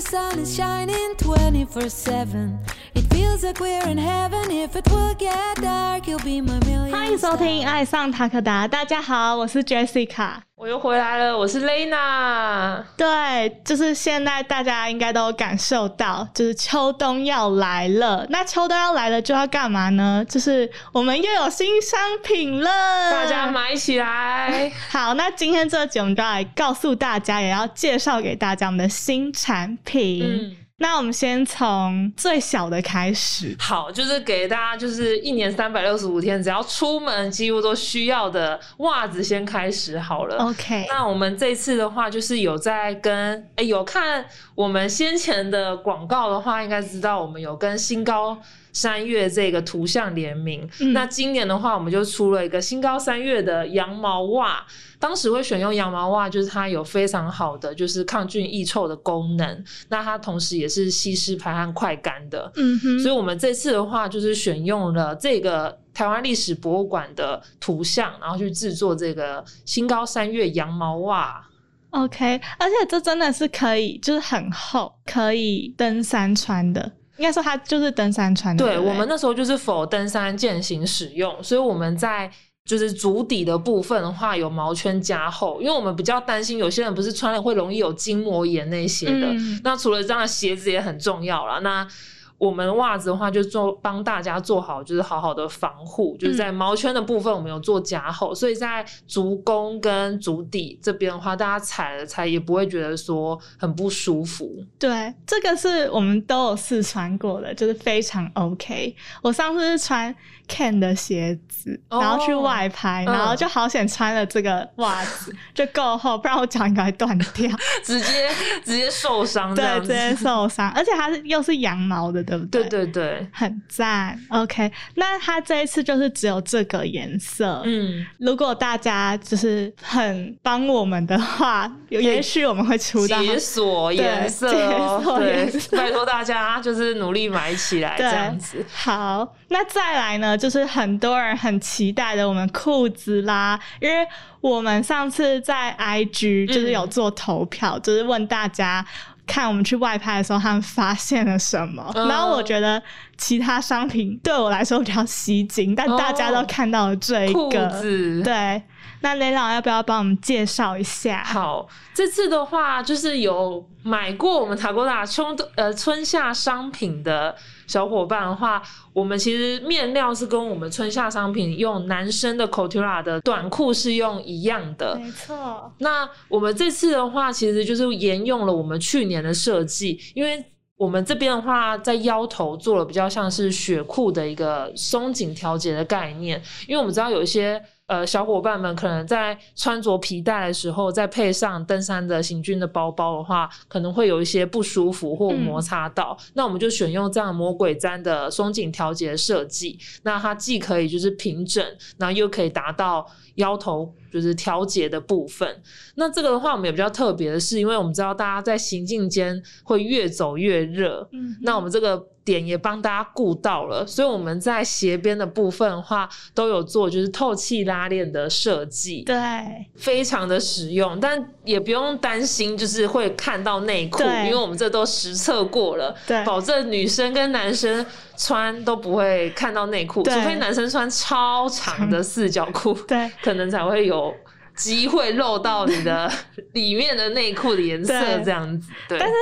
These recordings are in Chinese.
the sun is shining 24 7. 欢迎收听《爱上塔克达》，大家好，我是 Jessica。我又回来了，我是 Lena。对，就是现在大家应该都感受到，就是秋冬要来了。那秋冬要来了，就要干嘛呢？就是我们又有新商品了，大家买起来。好，那今天这集我们就来告诉大家，也要介绍给大家我们的新产品。嗯，那我们先从最小的开始。好，就是给大家就是一年三百六十五天，只要出门几乎都需要的袜子先开始好了。OK，那我们这次的话，就是有在跟哎有看我们先前的广告的话，应该知道我们有跟新高三月这个图像联名。嗯那今年的话，我们就出了一个新高三月的羊毛袜。当时会选用羊毛袜，就是它有非常好的就是抗菌抑臭的功能，那它同时也是吸湿排汗快干的。嗯哼，所以我们这次的话，就是选用了这个台湾历史博物馆的图像，然后去制作这个新高三月羊毛袜。OK，而且这真的是可以，就是很厚，可以登山穿的。应该说它就是登山穿的。不对我们那时候就是否登山健行使用，所以我们在。就是足底的部分的话，有毛圈加厚，因为我们比较担心有些人不是穿了会容易有筋膜炎那些的。嗯那除了这样，鞋子也很重要啦。那我们袜子的话，就做帮大家做好，就是好好的防护，就是在毛圈的部分，我们有做加厚，所以在足弓跟足底这边的话，大家踩了踩也不会觉得说很不舒服。对，这个是我们都有试穿过的，就是非常 OK。我上次是穿 Ken 的鞋子，哦然后去外拍，嗯然后就好险穿了这个袜子，就够厚，不然我脚应该会断掉。直接直接受伤这对，直接受伤，而且它是又是羊毛的，对不对对对对，很赞。OK，那它这一次就是只有这个颜色。嗯，如果大家就是很帮我们的话，也许我们会出到解锁颜色哦，解锁对颜，色拜托大家就是努力买起来这对样子。好，那再来呢，就是很多人很期待的我们裤子啦，因为我们上次在 IG 就是有做投票，就是问大家。看我们去外拍的时候，他们发现了什么？嗯然后我觉得其他商品对我来说比较吸睛，但大家都看到了这一裤个。子，对，那雷老要不要帮我们介绍一下？好，这次的话就是有买过我们塔沟达秋冬呃春夏商品的小伙伴的话，我们其实面料是跟我们春夏商品用男生的 Coutura 的短裤是用一样的。没错，那我们这次的话，其实就是沿用了我们去年的设计，因为我们这边的话，在腰头做了比较像是雪裤的一个松紧调节的概念，因为我们知道有一些。呃，小伙伴们可能在穿着皮带的时候，再配上登山的行军的包包的话，可能会有一些不舒服或摩擦到。那我们就选用这样魔鬼毡的松紧调节设计，那它既可以就是平整，然后又可以达到腰头就是调节的部分。那这个的话，我们也比较特别的是，因为我们知道大家在行进间会越走越热，嗯，那我们这个点也帮大家顾到了，所以我们在斜边的部分的话，都有做就是透气拉链的设计，对，非常的实用，但也不用担心就是会看到内裤，因为我们这都实测过了，对保证女生跟男生穿都不会看到内裤，除非男生穿超长的四角裤，对，可能才会有。机会漏到你的 里面的内裤的颜色，对这样子。对，但是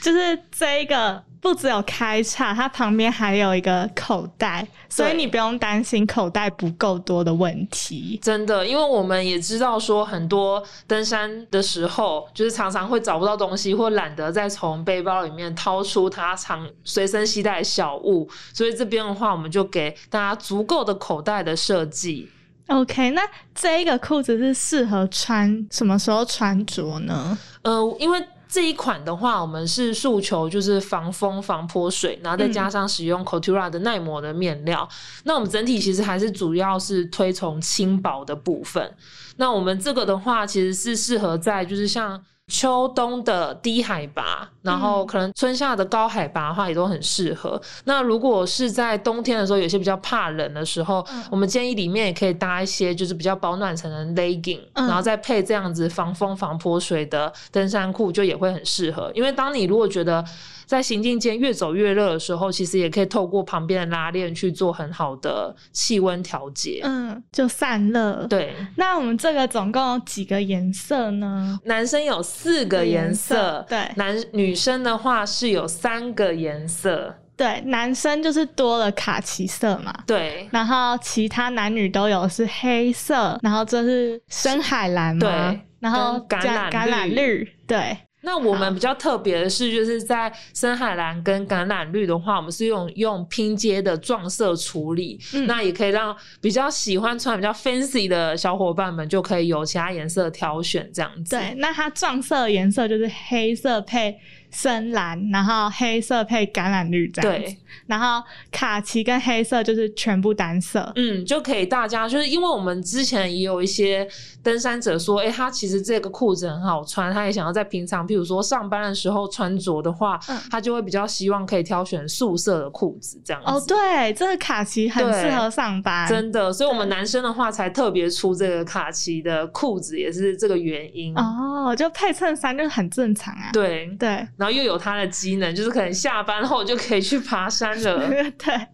就是这一个不只有开叉，它旁边还有一个口袋，所以你不用担心口袋不够多的问题。真的，因为我们也知道说，很多登山的时候，就是常常会找不到东西，或懒得再从背包里面掏出它常随身携带的小物，所以这边的话，我们就给大家足够的口袋的设计。OK，那这一个裤子是适合穿什么时候穿着呢？呃，因为这一款的话，我们是诉求就是防风、防泼水，然后再加上使用 COTURA 的耐磨的面料。那我们整体其实还是主要是推崇轻薄的部分。那我们这个的话，其实是适合在就是像秋冬的低海拔，然后可能春夏的高海拔的话也都很适合。那如果是在冬天的时候，有些比较怕冷的时候，嗯我们建议里面也可以搭一些就是比较保暖层的 legging，、嗯然后再配这样子防风防泼水的登山裤，就也会很适合。因为当你如果觉得在行进间越走越热的时候，其实也可以透过旁边的拉链去做很好的气温调节。嗯，就散热。对，那我们这个总共有几个颜色呢？男生有四个颜色，对。男女生的话是有三个颜色，对，男生就是多了卡其色嘛，对。然后其他男女都有是黑色，然后这是深海蓝嘛，对然后橄榄橄榄绿绿，对，那我们比较特别的是，就是在深海蓝跟橄榄绿的话，我们是用用拼接的撞色处理，嗯那也可以让比较喜欢穿比较 fancy 的小伙伴们就可以有其他颜色挑选这样子。对，那它撞色的颜色就是黑色配深蓝，然后黑色配橄榄绿这样子对，然后卡其跟黑色就是全部单色。嗯，就可以大家就是因为我们之前也有一些登山者说，哎、他其实这个裤子很好穿，他也想要在平常，譬如说上班的时候穿着的话，嗯他就会比较希望可以挑选素色的裤子这样子。哦，对，这个卡其很对适合上班，真的，所以我们男生的话才特别出这个卡其的裤子，也是这个原因。哦，就配衬衫就是很正常啊。对，对然后又有它的机能，就是可能下班后就可以去爬山了。对，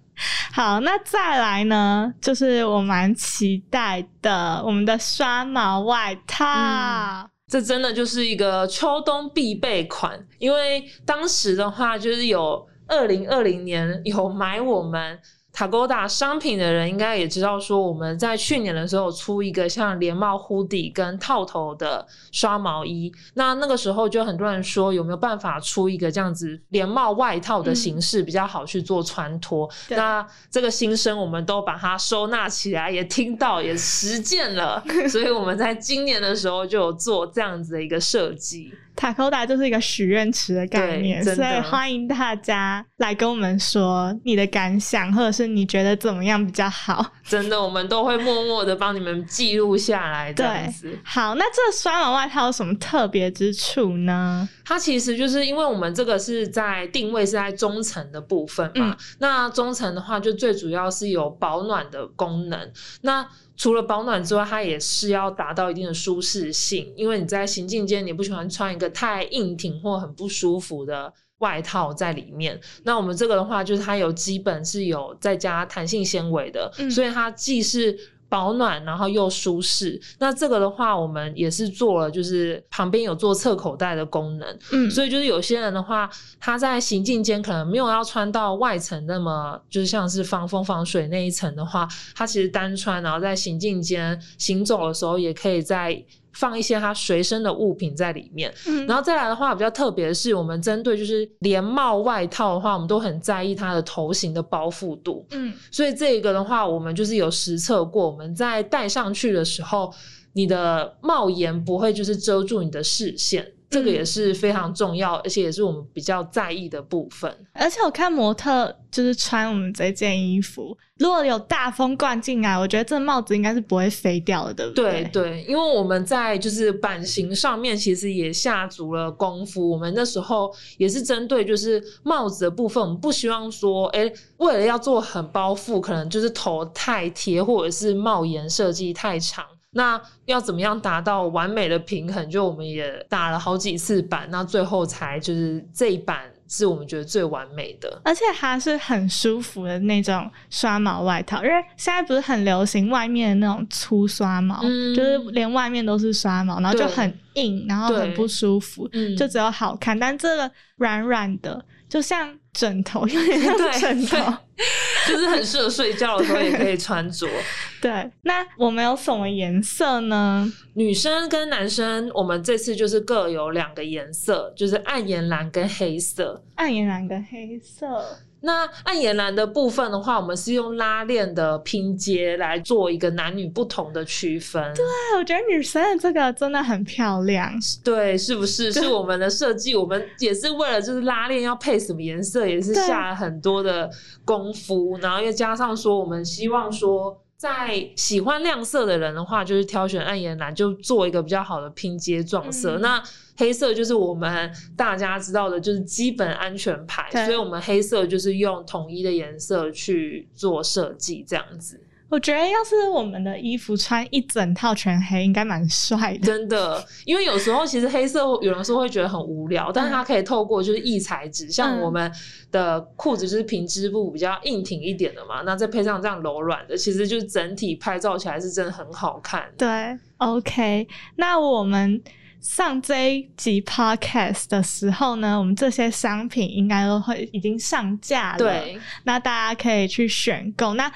好，那再来呢，就是我蛮期待的，我们的刷毛外套。这真的就是一个秋冬必备款，因为当时的话，就是有二零二零年有买我们。塔勾达商品的人应该也知道，说我们在去年的时候出一个像连帽 hoodie 跟套头的刷毛衣，那那个时候就很多人说有没有办法出一个这样子连帽外套的形式比较好去做穿脱。对那这个新生我们都把它收纳起来，也听到也实践了，所以我们在今年的时候就有做这样子的一个设计。塔扣达就是一个许愿池的概念，所以欢迎大家来跟我们说你的感想，或者是你觉得怎么样比较好。真的，我们都会默默的帮你们记录下来，这样子。好，那这个刷毛外套有什么特别之处呢？它其实就是因为我们这个是在定位是在中层的部分嘛，嗯那中层的话就最主要是有保暖的功能。那除了保暖之外，它也是要达到一定的舒适性，因为你在行进间你不喜欢穿一个太硬挺或很不舒服的。外套在里面，那我们这个的话，就是它有基本是有再加弹性纤维的，嗯所以它既是保暖，然后又舒适。那这个的话，我们也是做了，就是旁边有做侧口袋的功能，嗯，所以就是有些人的话，他在行进间可能没有要穿到外层那么，就是像是防风防水那一层的话，他其实单穿，然后在行进间行走的时候，也可以再放一些它随身的物品在里面。嗯然后再来的话，比较特别的是，我们针对就是连帽外套的话，我们都很在意它的头型的包覆度。嗯所以这个的话，我们就是有实测过，我们在戴上去的时候，你的帽檐不会就是遮住你的视线，这个也是非常重要，而且也是我们比较在意的部分。而且我看模特就是穿我们这件衣服，如果有大风灌进来，我觉得这帽子应该是不会飞掉的，对不对对对，因为我们在就是版型上面其实也下足了功夫。我们那时候也是针对就是帽子的部分，我们不希望说，哎，为了要做很包覆，可能就是头太贴，或者是帽檐设计太长。那要怎么样达到完美的平衡？就我们也打了好几次版，那最后才就是这一版是我们觉得最完美的。而且它是很舒服的那种刷毛外套，因为现在不是很流行外面的那种粗刷毛，嗯就是连外面都是刷毛，然后就很硬，然后很不舒服，嗯就只有好看。但这个软软的，就像枕头，有点像枕头。就是很适合睡觉的时候也可以穿着。对，那我们有什么颜色呢？女生跟男生，我们这次就是各有两个颜色，就是暗岩蓝跟黑色。暗岩蓝跟黑色。那暗岩蓝的部分的话，我们是用拉链的拼接来做一个男女不同的区分。对哎，我觉得女生的这个真的很漂亮。对，是不是？是我们的设计，我们也是为了就是拉链要配什么颜色，也是下了很多的功夫，然后又加上说，我们希望说。在喜欢亮色的人的话，就是挑选暗岩蓝，就做一个比较好的拼接撞色。嗯那黑色就是我们大家知道的，就是基本安全牌，所以我们黑色就是用统一的颜色去做设计，这样子。我觉得要是我们的衣服穿一整套全黑，应该蛮帅的。真的，因为有时候其实黑色有人说会觉得很无聊，但是它可以透过就是异材质，像嗯我们的裤子就是平织布比较硬挺一点的嘛，那再配上这样柔软的，其实就是整体拍照起来是真的很好看。对，OK，那我们上这一集 Podcast 的时候呢，我们这些商品应该都会已经上架了。对，那大家可以去选购。那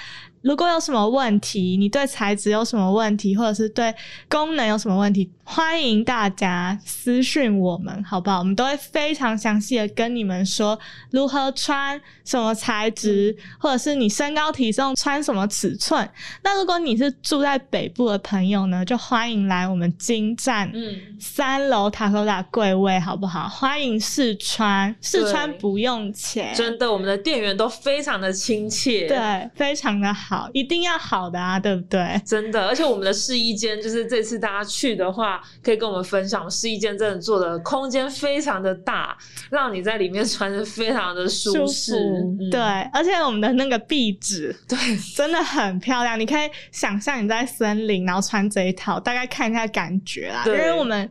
如果有什么问题，你对材质有什么问题，或者是对功能有什么问题，欢迎大家私讯我们，好不好？我们都会非常详细的跟你们说如何穿什么材质，或者是你身高体重穿什么尺寸。那如果你是住在北部的朋友呢，就欢迎来我们金站。嗯，三楼塔科达柜位好不好？欢迎试穿，试穿不用钱，真的，我们的店员都非常的亲切。。对，非常的好，一定要好的啊，对不对？真的，而且我们的试衣间，就是这次大家去的话，可以跟我们分享，试衣间真的做的空间非常的大，让你在里面穿着非常的舒适。嗯对，而且我们的那个壁纸对，真的很漂亮，你可以想象你在森林，然后穿这一套，大概看一下感觉啦。因为我们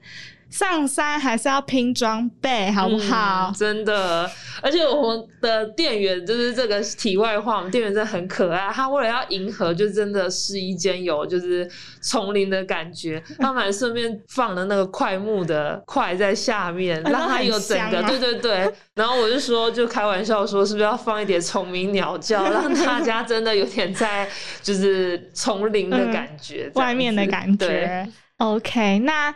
上山还是要拼装备，好不好？嗯真的，而且我们的店员就是这个题外话，我们店员真的很可爱。他为了要迎合，就真的试衣间有就是丛林的感觉，他们还顺便放了那个快木的块在下面，哎让它有整个，对对对。然后我就说，就开玩笑说，是不是要放一点虫鸣鸟叫，让大家真的有点在就是丛林的感觉，外面的感对觉。OK，那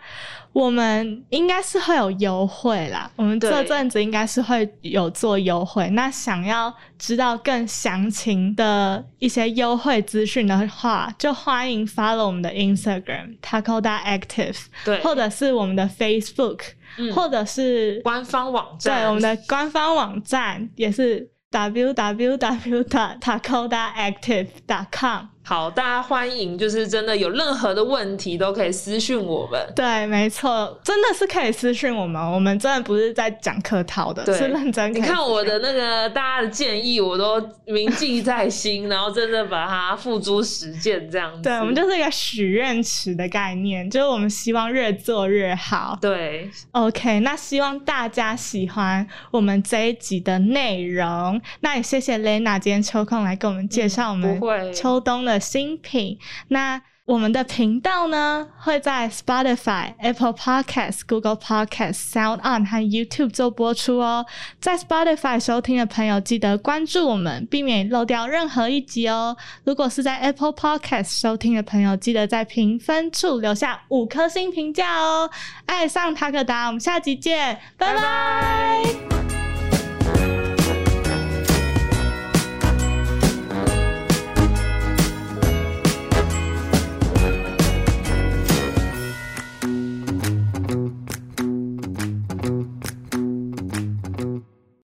我们应该是会有优惠啦。我们这阵子应该是会有做优惠。那想要知道更详情的一些优惠资讯的话，就欢迎 follow 我们的 Instagram Takoda Active，对，或者是我们的 Facebook，、嗯或者是官方网站，对我们的官方网站也是 www.takodaactive.com。好，大家欢迎，就是真的有任何的问题都可以私讯我们。对，没错，真的是可以私讯我们，我们真的不是在讲客套的，对是认真。你看我的那个大家的建议，我都铭记在心，然后真的把它付诸实践，这样子。对，我们就是一个许愿池的概念，就是我们希望越做越好。对 OK，那希望大家喜欢我们这一集的内容。那也谢谢 Lena 今天抽空来跟我们介绍我们秋冬的新品。那我们的频道呢会在 Spotify、Apple Podcast、Google Podcast、Sound On 和 YouTube 做播出哦。在 Spotify 收听的朋友，记得关注我们，避免漏掉任何一集哦。如果是在 Apple Podcast 收听的朋友，记得在评分处留下五颗星评价哦。爱上塔克达，我们下集见，拜拜